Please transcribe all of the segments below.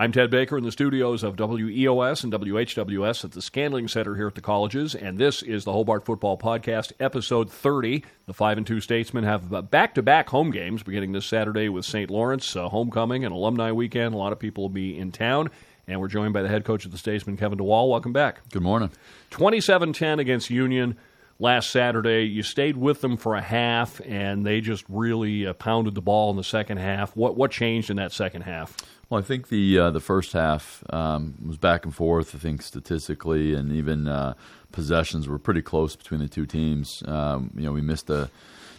I'm Ted Baker in the studios of WEOS and WHWS at the Scandling Center here at the colleges, and this is the Hobart Football Podcast, episode 30. The 5 and 2 Statesmen have back to back home games beginning this Saturday with St. Lawrence, uh, homecoming and alumni weekend. A lot of people will be in town. And we're joined by the head coach of the Statesmen, Kevin DeWall. Welcome back. Good morning. 27 10 against Union last Saturday. You stayed with them for a half, and they just really uh, pounded the ball in the second half. What, what changed in that second half? Well, I think the uh, the first half um, was back and forth. I think statistically and even uh, possessions were pretty close between the two teams. Um, you know, we missed the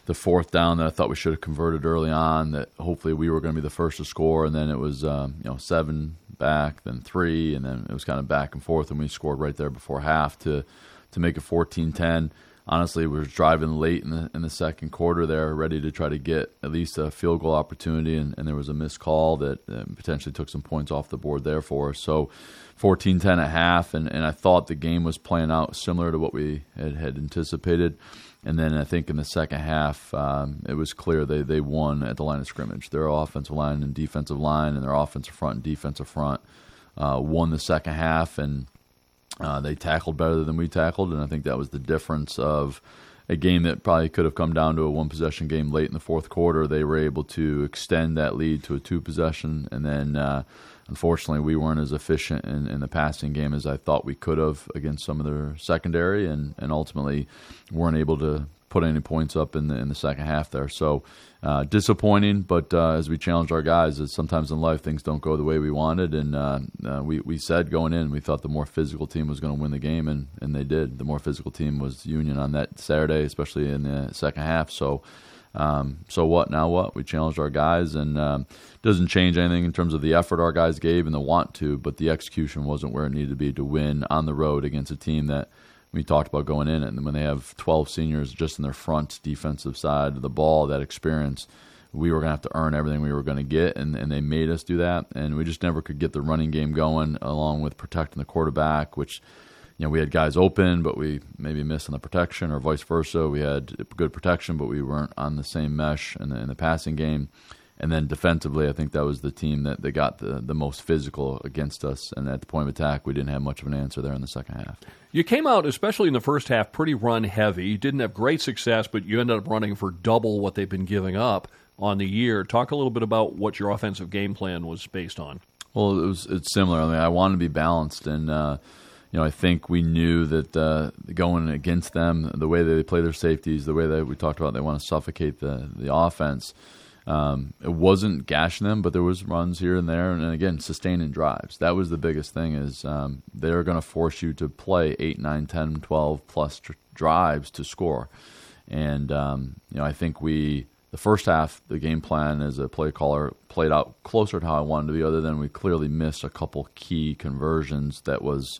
the fourth down that I thought we should have converted early on. That hopefully we were going to be the first to score, and then it was um, you know seven back, then three, and then it was kind of back and forth, and we scored right there before half to to make it 14-10 honestly we were driving late in the in the second quarter there, ready to try to get at least a field goal opportunity, and, and there was a missed call that potentially took some points off the board there for us. So 14-10 at half, and, and I thought the game was playing out similar to what we had, had anticipated. And then I think in the second half, um, it was clear they, they won at the line of scrimmage. Their offensive line and defensive line, and their offensive front and defensive front uh, won the second half, and uh, they tackled better than we tackled, and I think that was the difference of a game that probably could have come down to a one possession game late in the fourth quarter. They were able to extend that lead to a two possession, and then uh, unfortunately we weren't as efficient in, in, the passing game as I thought we could have against some of their secondary, and, and ultimately weren't able to put any points up in the in the second half there. So uh, disappointing, but uh, as we challenged our guys, sometimes in life things don't go the way we wanted, and uh, uh, we we said going in we thought the more physical team was going to win the game, and and they did. The more physical team was Union on that Saturday, especially in the second half. So. Um, so what now? What we challenged our guys, and um, doesn't change anything in terms of the effort our guys gave and the want to, but the execution wasn't where it needed to be to win on the road against a team that we talked about going in, and when they have 12 seniors just in their front defensive side of the ball, that experience, we were going to have to earn everything we were going to get, and, and they made us do that. And we just never could get the running game going, along with protecting the quarterback, which you know we had guys open, but we maybe missed on the protection, or vice versa. We had good protection, but we weren't on the same mesh in the, in the passing game. And then defensively, I think that was the team that, that got the, the most physical against us. And at the point of attack, we didn't have much of an answer there in the second half. You came out, especially in the first half, pretty run heavy. You didn't have great success, but you ended up running for double what they've been giving up on the year. Talk a little bit about what your offensive game plan was based on. Well, it was it's similar. I mean, I wanted to be balanced, and uh, you know, I think we knew that uh, going against them, the way they play their safeties, the way that we talked about, they want to suffocate the the offense. Um, it wasn't gashing them, but there was runs here and there, and again, sustaining drives. That was the biggest thing is um, they're going to force you to play 8, 9, 10, 12 plus tr- drives to score. And, um, you know, I think we, the first half, the game plan as a play caller played out closer to how I wanted to be, other than we clearly missed a couple key conversions that was,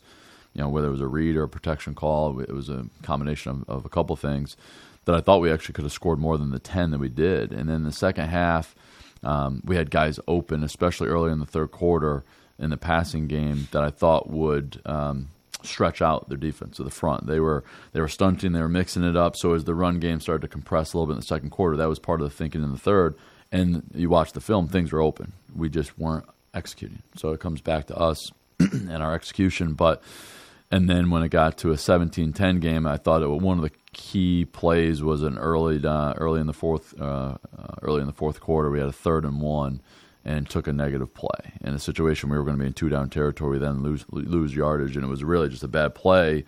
you know, whether it was a read or a protection call, it was a combination of, of a couple things that I thought we actually could have scored more than the 10 that we did. And then the second half, um, we had guys open, especially early in the third quarter in the passing game, that I thought would um, stretch out their defense to the front. They were they were stunting, they were mixing it up. So as the run game started to compress a little bit in the second quarter, that was part of the thinking in the third. And you watch the film, things were open. We just weren't executing. So it comes back to us and our execution. But and then when it got to a 17-10 game, I thought it one of the key plays was an early uh, early in the fourth uh, uh, early in the fourth quarter. We had a third and one, and took a negative play in a situation we were going to be in two down territory. Then lose lose yardage, and it was really just a bad play.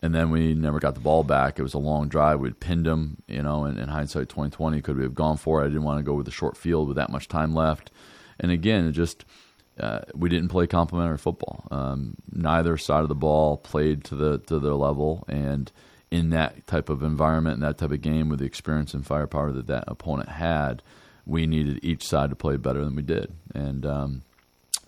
And then we never got the ball back. It was a long drive. We'd pinned them, you know. And in hindsight, twenty twenty, could we have gone for it? I didn't want to go with the short field with that much time left. And again, it just uh, we didn't play complementary football. Um, neither side of the ball played to the to their level, and in that type of environment and that type of game with the experience and firepower that that opponent had, we needed each side to play better than we did. And um,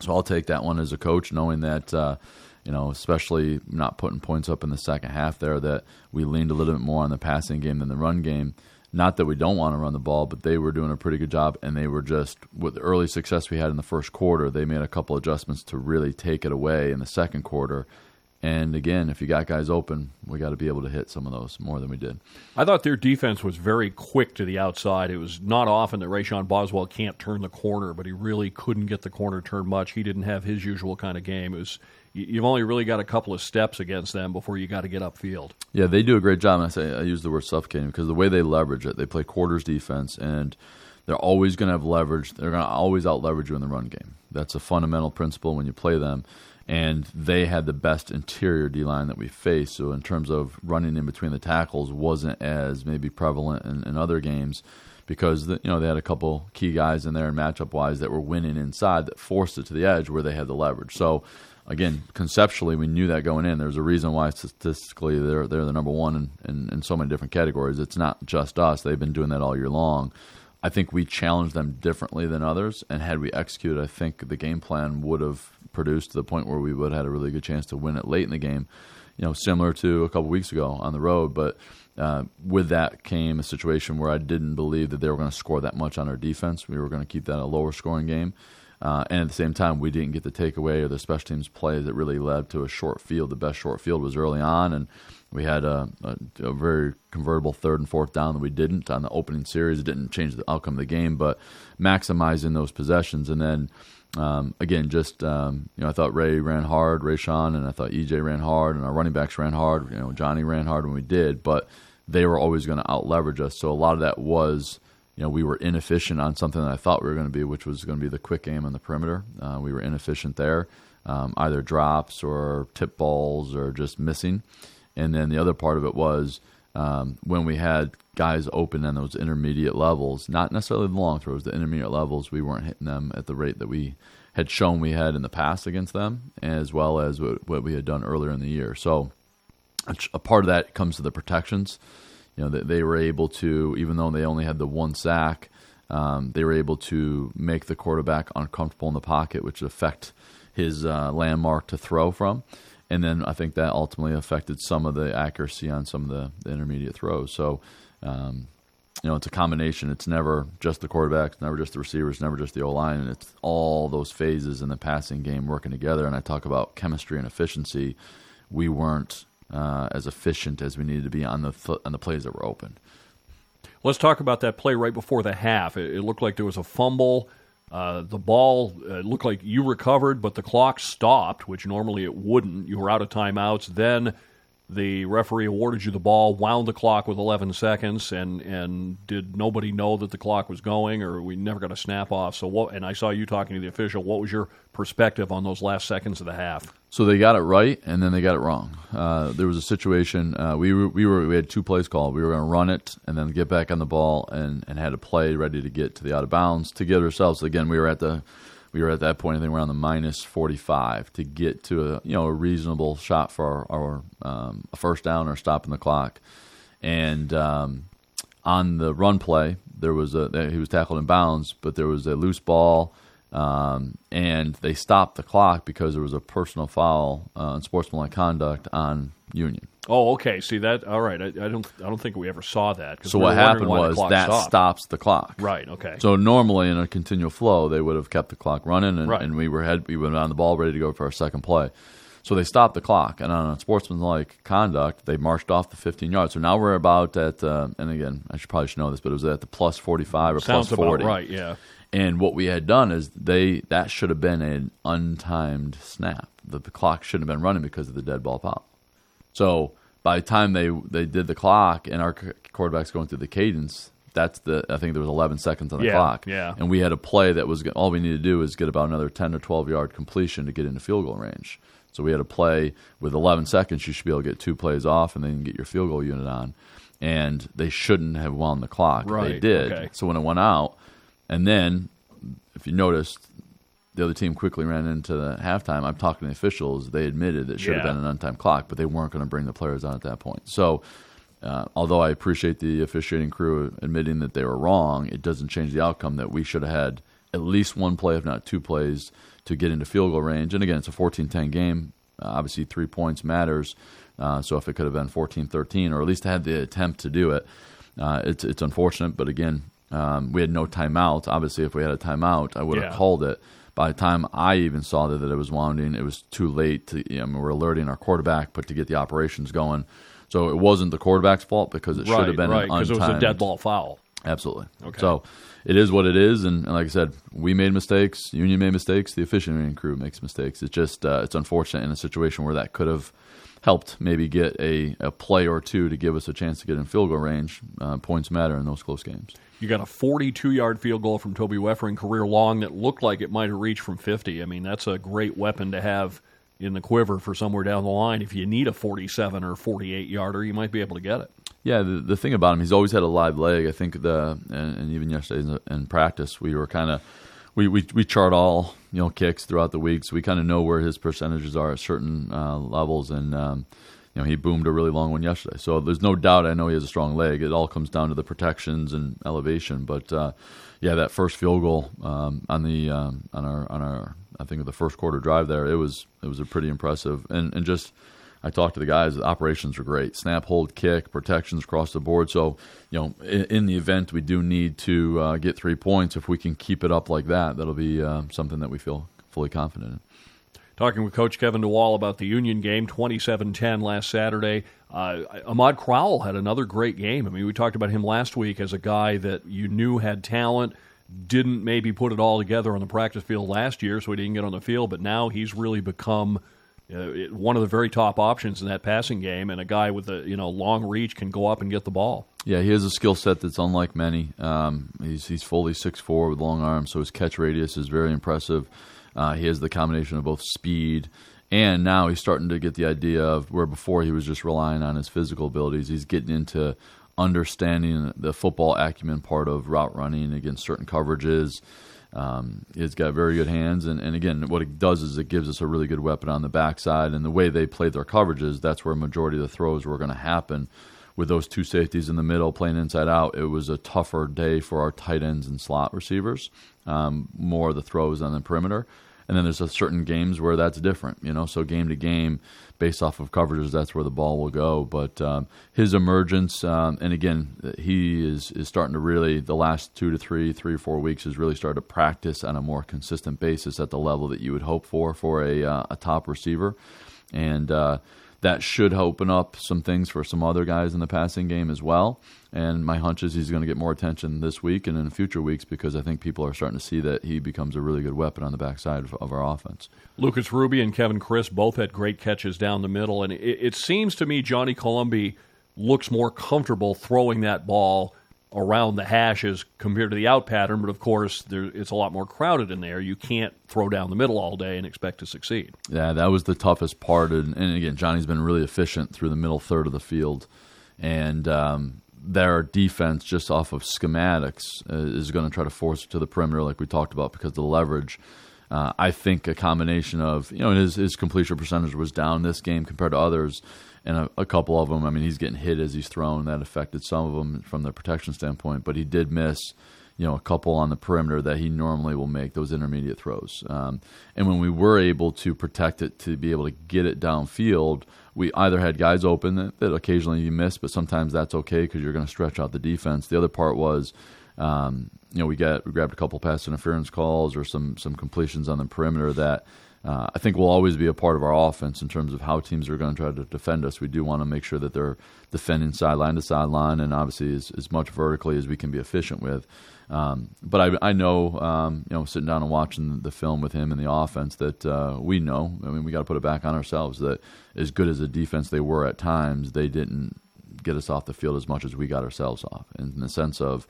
so I'll take that one as a coach, knowing that. Uh, you know, especially not putting points up in the second half there, that we leaned a little bit more on the passing game than the run game. Not that we don't want to run the ball, but they were doing a pretty good job, and they were just with the early success we had in the first quarter. They made a couple adjustments to really take it away in the second quarter, And again, if you got guys open, we got to be able to hit some of those more than we did. I thought their defense was very quick to the outside. It was not often that Rayshon Boswell can't turn the corner, but he really couldn't get the corner turned much. He didn't have his usual kind of game. It was you've only really got a couple of steps against them before you got to get upfield. Yeah, they do a great job. And I say I use the word suffocating because the way they leverage it, they play quarters defense, and they're always going to have leverage. They're going to always out leverage you in the run game. That's a fundamental principle when you play them and they had the best interior D line that we faced. So in terms of running in between the tackles, wasn't as maybe prevalent in, in other games because the, you know they had a couple key guys in there and matchup wise that were winning inside that forced it to the edge where they had the leverage. So again, conceptually, we knew that going in. There's a reason why statistically they're they're the number one in, in, in so many different categories. It's not just us; they've been doing that all year long. I think we challenged them differently than others, and had we executed, I think the game plan would have produced to the point where we would have had a really good chance to win it late in the game. You know, similar to a couple weeks ago on the road, but uh, with that came a situation where I didn't believe that they were going to score that much on our defense. We were going to keep that a lower scoring game. Uh, and at the same time, we didn't get the takeaway or the special teams play that really led to a short field. The best short field was early on, and we had a, a, a, very convertible third and fourth down that we didn't on the opening series. It didn't change the outcome of the game, but maximizing those possessions. And then um, again, just um, you know, I thought Ray ran hard, Rayshon, and I thought EJ ran hard, and our running backs ran hard. You know, Johnny ran hard when we did, but they were always going to out leverage us. So a lot of that was, you know, we were inefficient on something that I thought we were going to be, which was going to be the quick game on the perimeter. Uh, we were inefficient there, um, either drops or tip balls or just missing. And then the other part of it was um, when we had guys open in those intermediate levels, not necessarily the long throws, the intermediate levels, we weren't hitting them at the rate that we had shown we had in the past against them, as well as what, what we had done earlier in the year. So a part of that comes to the protections. You know, they, they were able to, even though they only had the one sack, um, they were able to make the quarterback uncomfortable in the pocket, which affect his uh, landmark to throw from and then I think that ultimately affected some of the accuracy on some of the, the intermediate throws. So, um, you know, it's a combination. It's never just the quarterbacks, never just the receivers, never just the O line, and it's all those phases in the passing game working together. And I talk about chemistry and efficiency. We weren't uh, as efficient as we needed to be on the th- on the plays that were open. Let's talk about that play right before the half. It, it looked like there was a fumble uh, the ball uh, looked like you recovered, but the clock stopped, which normally it wouldn't. You were out of timeouts. Then the referee awarded you the ball, wound the clock with 11 seconds, and and did nobody know that the clock was going, or we never got a snap off? So what? And I saw you talking to the official. What was your perspective on those last seconds of the half? So they got it right, and then they got it wrong. Uh, there was a situation uh, we we were we had two plays called. We were going to run it and then get back on the ball, and and had a play ready to get to the out of bounds to get ourselves. Again, we were at the we were at that point, I think we're on the minus 45 to get to a you know a reasonable shot for our, our um, a first down or stopping the clock. And um, on the run play, there was a he was tackled in bounds, but there was a loose ball, um, and they stopped the clock because there was a personal foul uh, on sportsmanlike conduct on Union. Oh, okay. See that? All right. I, I don't. I don't think we ever saw that. So we what happened was that stopped. stops the clock. Right. Okay. So normally in a continual flow, they would have kept the clock running, and, right. and we were had we were on the ball ready to go for our second play. So they stopped the clock, and on a sportsmanlike conduct, they marched off the 15 yards. So now we're about at, uh, and again, I should probably should know this, but it was at the plus 45 or Sounds plus 40. right. Yeah. And what we had done is they that should have been an untimed snap. The, the clock shouldn't have been running because of the dead ball pop. So by the time they they did the clock and our quarterback's going through the cadence, that's the I think there was 11 seconds on the yeah, clock. Yeah. And we had a play that was all we needed to do is get about another 10 or 12 yard completion to get into field goal range. So we had a play with 11 seconds. You should be able to get two plays off and then get your field goal unit on. And they shouldn't have wound the clock. Right. They did. Okay. So when it went out, and then if you noticed, the other team quickly ran into the halftime. I'm talking to the officials. They admitted it should Yeah. have been an untimed clock, but they weren't going to bring the players on at that point. So, uh, although I appreciate the officiating crew admitting that they were wrong, it doesn't change the outcome that we should have had at least one play, if not two plays, to get into field goal range. And again, it's a 14-10 game. Uh, obviously, three points matters. Uh, so if it could have been 14-13, or at least had the attempt to do it, uh, it's it's unfortunate. But again, um, we had no timeout. Obviously, if we had a timeout, I would have Yeah. called it. by the time I even saw that, that it was wounding, it was too late. To, you know, I we're alerting our quarterback, but to get the operations going. So it wasn't the quarterback's fault because it right, should have been right, because it was a dead ball foul. Absolutely. Okay. So it is what it is, and, and, like I said, we made mistakes. Union made mistakes. The officiating crew makes mistakes. It's just uh, it's unfortunate in a situation where that could have helped maybe get a, a play or two to give us a chance to get in field goal range. Uh, points matter in those close games. You got a 42 yard field goal from Toby Weffering, career long, that looked like it might have reached from 50. I mean, that's a great weapon to have in the quiver for somewhere down the line. If you need a 47 or 48 yarder, you might be able to get it. Yeah, the, the thing about him, he's always had a live leg. I think the and, and even yesterday in, in practice, we were kind of we, we we chart all you know kicks throughout the week, so we kind of know where his percentages are at certain uh, levels, and um, you know, he boomed a really long one yesterday. So there's no doubt I know he has a strong leg. It all comes down to the protections and elevation. But uh, yeah, that first field goal um, on the um, on our on our I think the first quarter drive there, it was it was a pretty impressive and and just. I talked to the guys. The operations are great. Snap, hold, kick, protections across the board. So, you know, in, in the event we do need to uh, get three points, if we can keep it up like that, that'll be uh, something that we feel fully confident in. Talking with Coach Kevin DeWall about the Union game, 27-10 last Saturday. Uh, Ahmad Crowell had another great game. I mean, we talked about him last week as a guy that you knew had talent, didn't maybe put it all together on the practice field last year, so he didn't get on the field. But now he's really become uh, one of the very top options in that passing game, and a guy with a you know long reach can go up and get the ball. Yeah, he has a skill set that's unlike many. Um, he's he's fully six four with long arms, so his catch radius is very impressive. Uh, he has the combination of both speed and now he's starting to get the idea of where before he was just relying on his physical abilities. He's getting into understanding the football acumen part of route running against certain coverages. Um, he's got very good hands, and, and again, what it does is it gives us a really good weapon on the backside. And the way they played their coverages, that's where a majority of the throws were going to happen. With those two safeties in the middle playing inside out, it was a tougher day for our tight ends and slot receivers. Um, more of the throws on the perimeter and then there's certain games where that's different, you know. So game to game, based off of coverages, that's where the ball will go. But um, his emergence, um, and again, he is is starting to really the last two to three, three or four weeks has really started to practice on a more consistent basis at the level that you would hope for for a uh, a top receiver, and. Uh, that should open up some things for some other guys in the passing game as well. And my hunch is he's going to get more attention this week and in future weeks because I think people are starting to see that he becomes a really good weapon on the backside of, of our offense. Lucas Ruby and Kevin Chris both had great catches down the middle, and it, it seems to me Johnny Colombi looks more comfortable throwing that ball around the hashes compared to the out pattern, but of course there, it's a lot more crowded in there. You can't throw down the middle all day and expect to succeed. Yeah, that was the toughest part. And, and again, Johnny's been really efficient through the middle third of the field, and um, their defense just off of schematics uh, is going to try to force it to the perimeter, like we talked about, because of the leverage. Uh, I think a combination of you know his his completion percentage was down this game compared to others and a, a, couple of them. I mean, he's getting hit as he's thrown. That affected some of them from the protection standpoint, but he did miss, you know, a couple on the perimeter that he normally will make those intermediate throws. Um, and when we were able to protect it to be able to get it downfield, we either had guys open that, that occasionally you miss, but sometimes that's okay because you're going to stretch out the defense. The other part was. Um, you know, we got we grabbed a couple pass interference calls or some some completions on the perimeter that uh, I think will always be a part of our offense in terms of how teams are going to try to defend us. We do want to make sure that they're defending sideline to sideline and obviously as, as much vertically as we can be efficient with. Um, but I, I know, um, you know, sitting down and watching the film with him and the offense that uh, we know. I mean, we got to put it back on ourselves that as good as a defense they were at times, they didn't get us off the field as much as we got ourselves off. In the sense of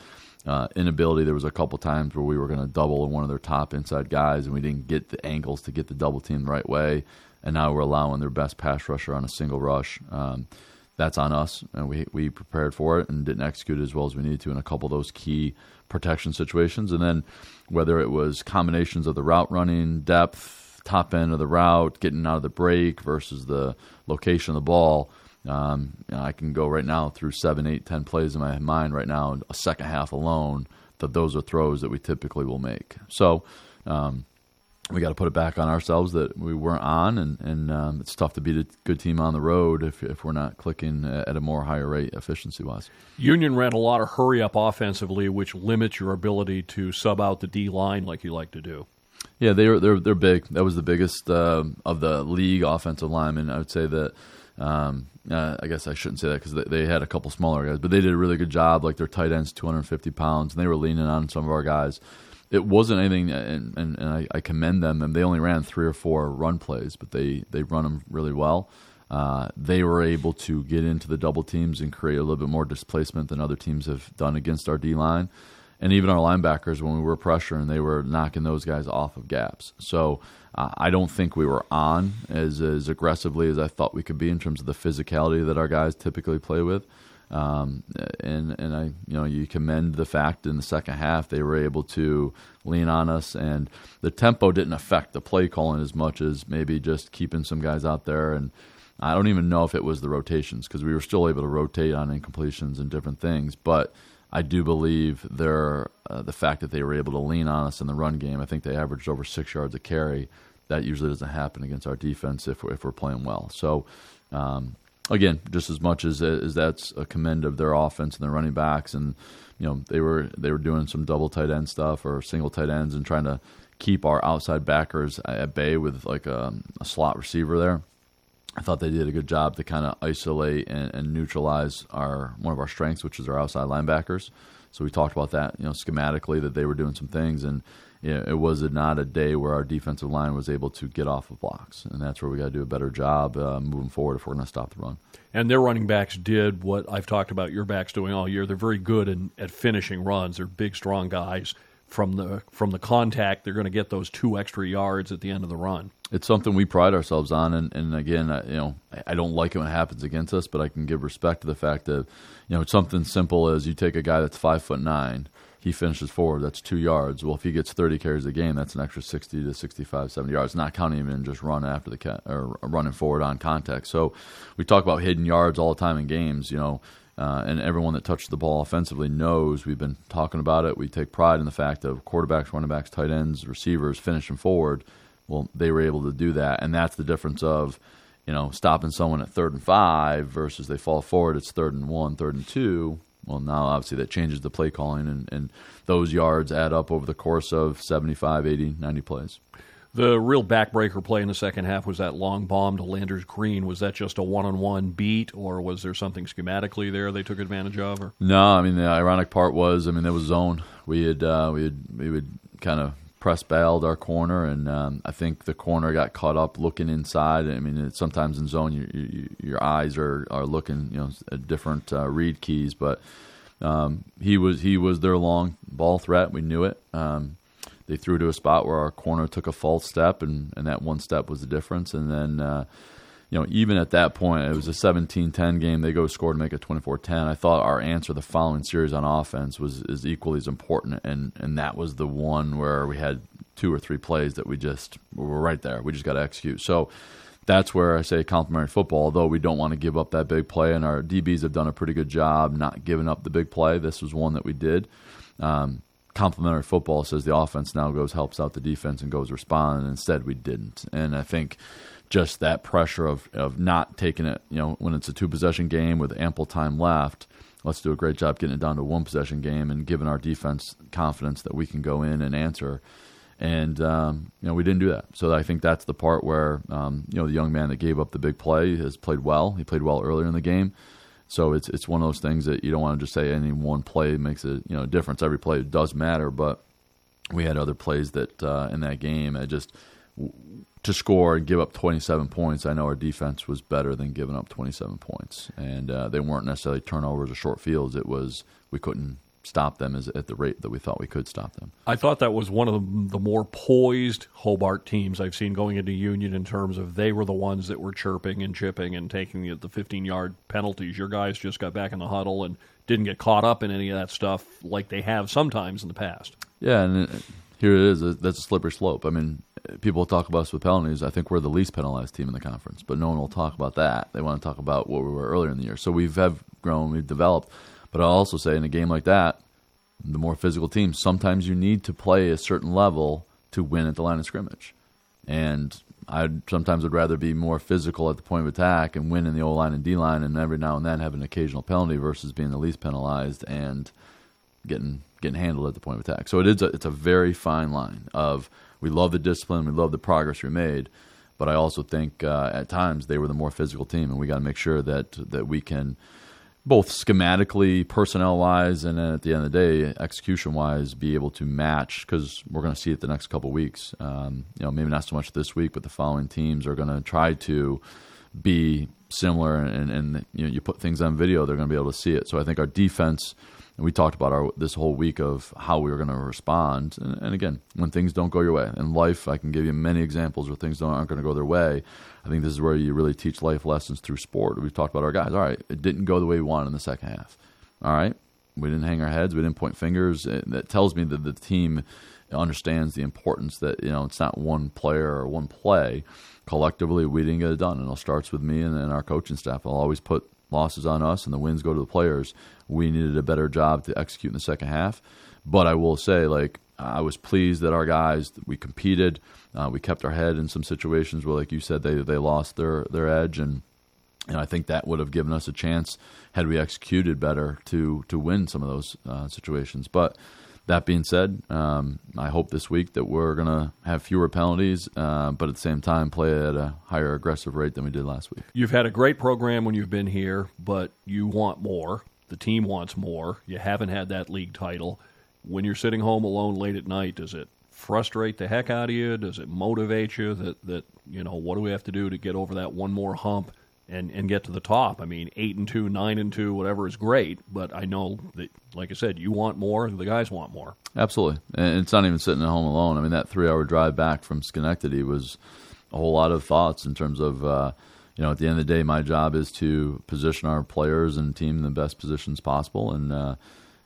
uh, inability. There was a couple times where we were going to double one of their top inside guys, and we didn't get the angles to get the double team the right way. And now we're allowing their best pass rusher on a single rush. Um, that's on us, and we we prepared for it and didn't execute it as well as we needed to in a couple of those key protection situations. And then whether it was combinations of the route running, depth, top end of the route, getting out of the break versus the location of the ball um, I can go right now through seven, eight, ten plays in my mind right now, a second half alone. That those are throws that we typically will make. So um, we got to put it back on ourselves that we weren't on, and, and um, it's tough to beat a good team on the road if, if we're not clicking at a more higher rate efficiency wise. Union ran a lot of hurry up offensively, which limits your ability to sub out the D line like you like to do. Yeah, they were they're they're big. That was the biggest uh, of the league offensive linemen. I would say that. Um, uh, I guess I shouldn't say that because they, they, had a couple smaller guys, but they did a really good job. Like their tight ends, 250 pounds, and they were leaning on some of our guys. It wasn't anything, and, and, and I, I, commend them. And they only ran three or four run plays, but they they run them really well. Uh, they were able to get into the double teams and create a little bit more displacement than other teams have done against our D line and even our linebackers when we were pressuring, they were knocking those guys off of gaps. So uh, I don't think we were on as as aggressively as I thought we could be in terms of the physicality that our guys typically play with. Um, and and I you know you commend the fact in the second half they were able to lean on us and the tempo didn't affect the play calling as much as maybe just keeping some guys out there and I don't even know if it was the rotations because we were still able to rotate on incompletions and different things but I do believe their uh, the fact that they were able to lean on us in the run game. I think they averaged over six yards a carry. That usually doesn't happen against our defense if we're, if we're playing well. So, um, again, just as much as as that's a commend of their offense and their running backs, and you know they were they were doing some double tight end stuff or single tight ends and trying to keep our outside backers at bay with like a, a slot receiver there. I thought they did a good job to kind of isolate and, and, neutralize our one of our strengths, which is our outside linebackers. So we talked about that, you know, schematically that they were doing some things, and you know, it was not a day where our defensive line was able to get off of blocks, and that's where we got to do a better job uh, moving forward if we're going to stop the run. And their running backs did what I've talked about your backs doing all year. They're very good in, at finishing runs. They're big, strong guys from the from the contact, they're going to get those two extra yards at the end of the run. It's something we pride ourselves on, and, and again, I, you know, I don't like it when it happens against us, but I can give respect to the fact that, you know, something simple as you take a guy that's five foot nine, he finishes forward, that's two yards. Well, if he gets 30 carries a game, that's an extra 60 to 65, 70 yards, not counting even just run after the or running forward on contact. So we talk about hidden yards all the time in games, you know, uh, and everyone that touched the ball offensively knows we've been talking about it. We take pride in the fact of quarterbacks, running backs, tight ends, receivers finishing forward. Well, they were able to do that, and that's the difference of you know stopping someone at third and five versus they fall forward. It's third and one, third and two. Well, now obviously that changes the play calling, and, and those yards add up over the course of 75, 80, 90 plays. The real backbreaker play in the second half was that long bomb to Landers Green. Was that just a one-on-one beat, or was there something schematically there they took advantage of? Or? No, I mean the ironic part was, I mean there was zone. We had uh, we had we would kind of press bailed our corner, and um, I think the corner got caught up looking inside. I mean, sometimes in zone, you, you, your eyes are, are looking, you know, at different uh, read keys. But um, he was he was their long ball threat. We knew it. Um, they threw to a spot where our corner took a false step, and, and that one step was the difference. And then, uh, you know, even at that point, it was a 17-10 game. They go score to make it 24-10. I thought our answer the following series on offense was is equally as important, and and that was the one where we had two or three plays that we just we were right there. We just got to execute. So that's where I say complementary football. Although we don't want to give up that big play, and our DBs have done a pretty good job not giving up the big play. This was one that we did. Um, complementary football says the offense now goes helps out the defense and goes respond and instead we didn't. And i think just that pressure of of not taking it you know when it's a two possession game with ample time left let's do a great job getting it down to one possession game and giving our defense confidence that we can go in and answer. And um, you know we didn't do that. So i think that's the part where um, you know the young man that gave up the big play has played well. He played well earlier in the game so it's it's one of those things that you don't want to just say any one play makes a you know difference. Every play does matter, but we had other plays that uh, in that game. I just to score and give up 27 points. I know our defense was better than giving up 27 points, and uh, they weren't necessarily turnovers or short fields. It was we couldn't stop them as, at the rate that we thought we could stop them. I thought that was one of the, more poised Hobart teams I've seen going into Union in terms of they were the ones that were chirping and chipping and taking the, the 15 yard penalties. Your guys just got back in the huddle and didn't get caught up in any of that stuff like they have sometimes in the past. Yeah, and uh, here it is. Uh, that's a slippery slope. I mean, people talk about us with penalties. I think we're the least penalized team in the conference, but no one will talk about that. They want to talk about what we were earlier in the year. So we've have grown, we've developed but I'll also say in a game like that, the more physical teams, sometimes you need to play a certain level to win at the line of scrimmage. And I sometimes would rather be more physical at the point of attack and win in the O line and D line, and every now and then have an occasional penalty versus being the least penalized and getting getting handled at the point of attack. So it is a, it's a very fine line of we love the discipline, we love the progress we made, but I also think uh, at times they were the more physical team, and we got to make sure that that we can both schematically, personnel wise, and then at the end of the day, execution wise, be able to match because we're going to see it the next couple weeks. Um, you know, maybe not so much this week, but the following teams are going to try to be similar, and, and you know, you put things on video, they're going to be able to see it. So I think our defense we talked about our this whole week of how we were going to respond. And, and, again, when things don't go your way in life, I can give you many examples where things don't, aren't going to go their way. I think this is where you really teach life lessons through sport. We've talked about our guys. All right, it didn't go the way we wanted in the second half. All right, we didn't hang our heads. We didn't point fingers. That tells me that the team understands the importance that you know it's not one player or one play. Collectively, we didn't get it done, and it starts with me and, and our coaching staff. I'll always put losses on us and the wins go to the players. We needed a better job to execute in the second half. But I will say, like, I was pleased that our guys we competed. Uh, we kept our head in some situations where, like you said, they they lost their their edge, and and I think that would have given us a chance had we executed better to to win some of those uh, situations. But that being said, um, I hope this week that we're going to have fewer penalties, uh, but at the same time play at a higher aggressive rate than we did last week. You've had a great program when you've been here, but you want more. The team wants more. You haven't had that league title. When you're sitting home alone late at night, does it frustrate the heck out of you? Does it motivate you that, that you know, what do we have to do to get over that one more hump? And and get to the top. I mean, eight and two, nine and two, whatever is great. But I know that, like I said, you want more. The guys want more. Absolutely, and it's not even sitting at home alone. I mean, that three-hour drive back from Schenectady was a whole lot of thoughts in terms of. Uh, you know, at the end of the day, my job is to position our players and team in the best positions possible. And uh,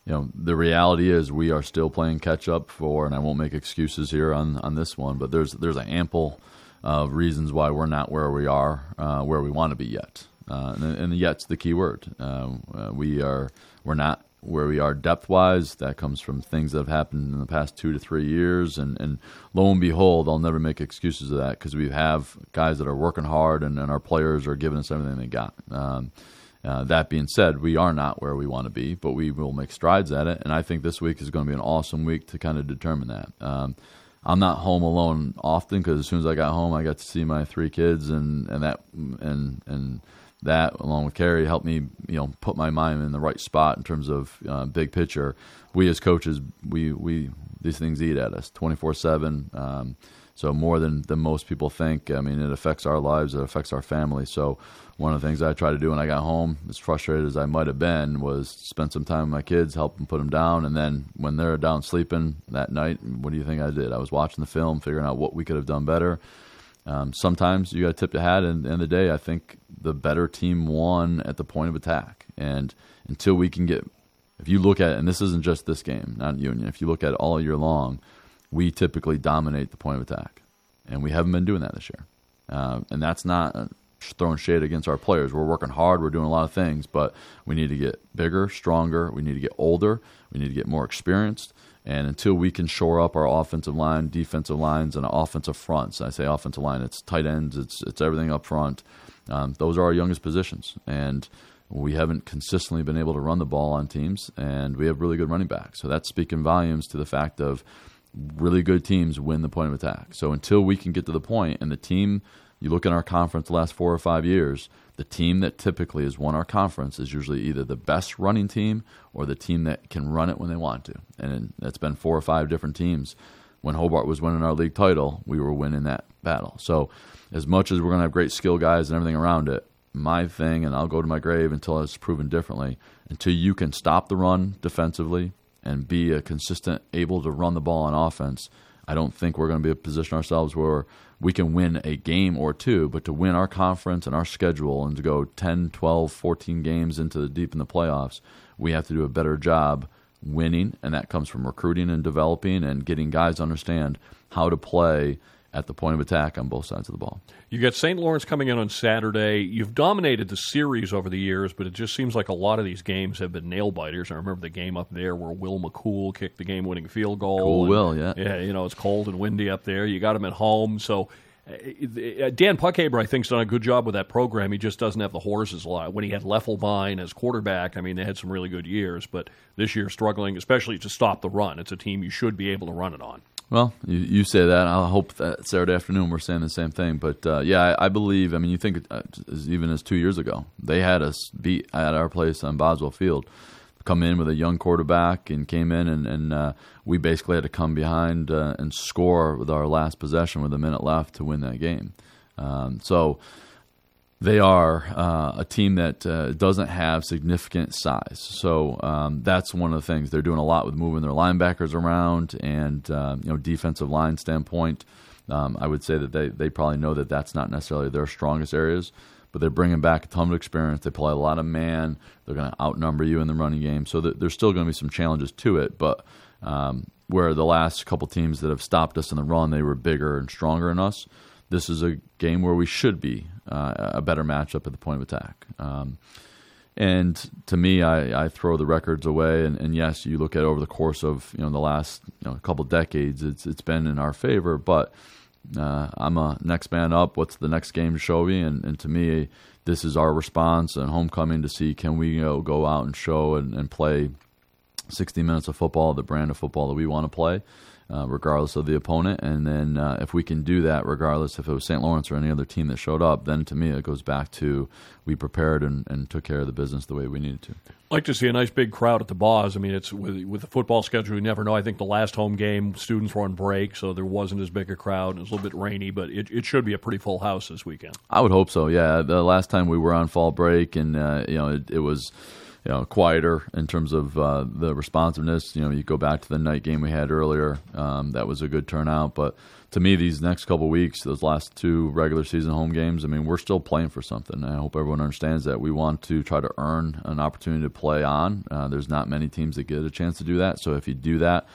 you know, the reality is we are still playing catch up for, and I won't make excuses here on on this one, but there's there's an ample uh, reasons why we're not where we are, uh, where we want to be yet. Uh, and, and yet's the key word. Uh, uh, we are we're not where we are depth wise. That comes from things that have happened in the past two to three years. And, and lo and behold, I'll never make excuses of that because we have guys that are working hard and, and our players are giving us everything they got. Um, uh, that being said, we are not where we want to be, but we will make strides at it. And I think this week is going to be an awesome week to kind of determine that. Um, I'm not home alone often because as soon as I got home, I got to see my three kids, and and that and and that along with Carrie helped me, you know, put my mind in the right spot in terms of uh, big picture. We as coaches, we we these things eat at us 24 um, seven. So more than than most people think. I mean, it affects our lives. It affects our family. So one of the things I tried to do when I got home, as frustrated as I might have been, was spend some time with my kids, help them put them down, and then when they're down sleeping that night, what do you think I did? I was watching the film, figuring out what we could have done better. Um, sometimes you got to tip your hat, and at the end of the day, I think the better team won at the point of attack. And until we can get, if you look at, and this isn't just this game, not Union, if you look at all year long, we typically dominate the point of attack, and we haven't been doing that this year. Uh, and that's not throwing shade against our players. We're working hard. We're doing a lot of things, but we need to get bigger, stronger. We need to get older. We need to get more experienced. And until we can shore up our offensive line, defensive lines, and offensive fronts, I say offensive line, it's tight ends, it's it's everything up front. Um, those are our youngest positions, and we haven't consistently been able to run the ball on teams, and we have really good running backs. So that's speaking volumes to the fact of really good teams win the point of attack. So until we can get to the point, and the team you look in our conference the last four or five years, the team that typically has won our conference is usually either the best running team or the team that can run it when they want to. And that's been four or five different teams. When Hobart was winning our league title, we were winning that battle. So, as much as we're going to have great skill guys and everything around it, my thing, and I'll go to my grave until it's proven differently, until you can stop the run defensively and be a consistent, able to run the ball on offense, I don't think we're going to be a position ourselves where we can win a game or two, but to win our conference and our schedule and to go 10, 12, 14 games into the deep in the playoffs, we have to do a better job winning, and that comes from recruiting and developing and getting guys to understand how to play at the point of attack on both sides of the ball. You got St. Lawrence coming in on Saturday. You've dominated the series over the years, but it just seems like a lot of these games have been nail biters. I remember the game up there where Will McCool kicked the game winning field goal. Cool and, Will, yeah. Yeah, you know, it's cold and windy up there. You got him at home. So uh, Dan Puckhaber, I think, has done a good job with that program. He just doesn't have the horses a lot. When he had Leffelbein as quarterback, I mean, they had some really good years, but this year struggling, especially to stop the run. It's a team you should be able to run it on. Well, you, you say that. I hope that Saturday afternoon we're saying the same thing. But uh, yeah, I, I, believe. I mean, you think uh, even as two years ago, they had us beat at our place on Boswell Field come in with a young quarterback and came in and, and uh, we basically had to come behind uh, and score with our last possession with a minute left to win that game. Um, so they are uh, a team that uh, doesn't have significant size. So um, that's one of the things they're doing a lot with moving their linebackers around and uh, you know defensive line standpoint. Um, I would say that they, they probably know that that's not necessarily their strongest areas but they're bringing back a ton of experience. They play a lot of man. They're going to outnumber you in the running game. So th- there's still going to be some challenges to it. But um, where the last couple teams that have stopped us in the run, they were bigger and stronger than us. This is a game where we should be uh, a better matchup at the point of attack. Um, and to me, I, I, throw the records away. And, and, yes, you look at over the course of you know the last you know, couple decades, it's it's been in our favor. But uh, I'm a next man up. What's the next game to show me? And, and to me, this is our response and homecoming to see can we you know, go out and show and, and play 60 minutes of football, the brand of football that we want to play uh, regardless of the opponent. And then uh, if we can do that, regardless if it was St. Lawrence or any other team that showed up, then to me it goes back to we prepared and, and took care of the business the way we needed to. like to see a nice big crowd at the Boz. I mean, it's with, with the football schedule, you never know. I think the last home game, students were on break, so there wasn't as big a crowd. It was a little bit rainy, but it, it should be a pretty full house this weekend. I would hope so. Yeah, the last time we were on fall break, and uh, you know, it, it was you know quieter in terms of uh, the responsiveness. You know, you go back to the night game we had earlier. Um, that was a good turnout, but to me, these next couple weeks, those last two regular season home games, I mean, we're still playing for something. I hope everyone understands that we want to try to earn an opportunity to play on. Uh, there's not many teams that get a chance to do that. So if you do that,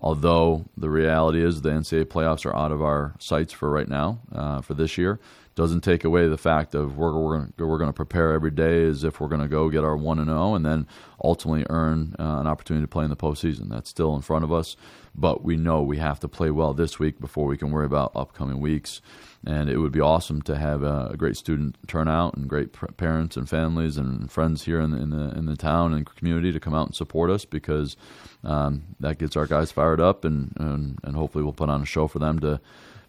although the reality is the NCAA playoffs are out of our sights for right now uh, for this year, doesn't take away the fact of we're we're, we're going to prepare every day as if we're going to go get our one and zero, and then ultimately earn uh, an opportunity to play in the postseason. That's still in front of us, but we know we have to play well this week before we can worry about upcoming weeks. And it would be awesome to have a, a great student turnout and great pr- parents and families and friends here in the, in the in the town and community to come out and support us because um, that gets our guys fired up and, and and hopefully we'll put on a show for them to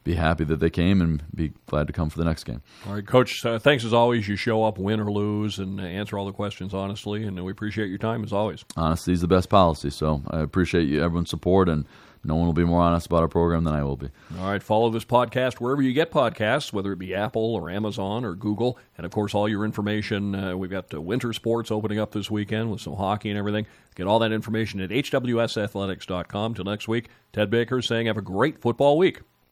be happy that they came and be glad to come for the next game. All right, Coach. Uh, thanks as always. You show up, win or lose, and answer all the questions honestly, and we appreciate your time as always. Honesty is the best policy, so I appreciate you everyone's support and. No one will be more honest about our program than I will be. All right, follow this podcast wherever you get podcasts, whether it be Apple or Amazon or Google. And of course, all your information. Uh, we've got uh, winter sports opening up this weekend with some hockey and everything. Get all that information at hwsathletics.com. Till next week, Ted Baker saying have a great football week.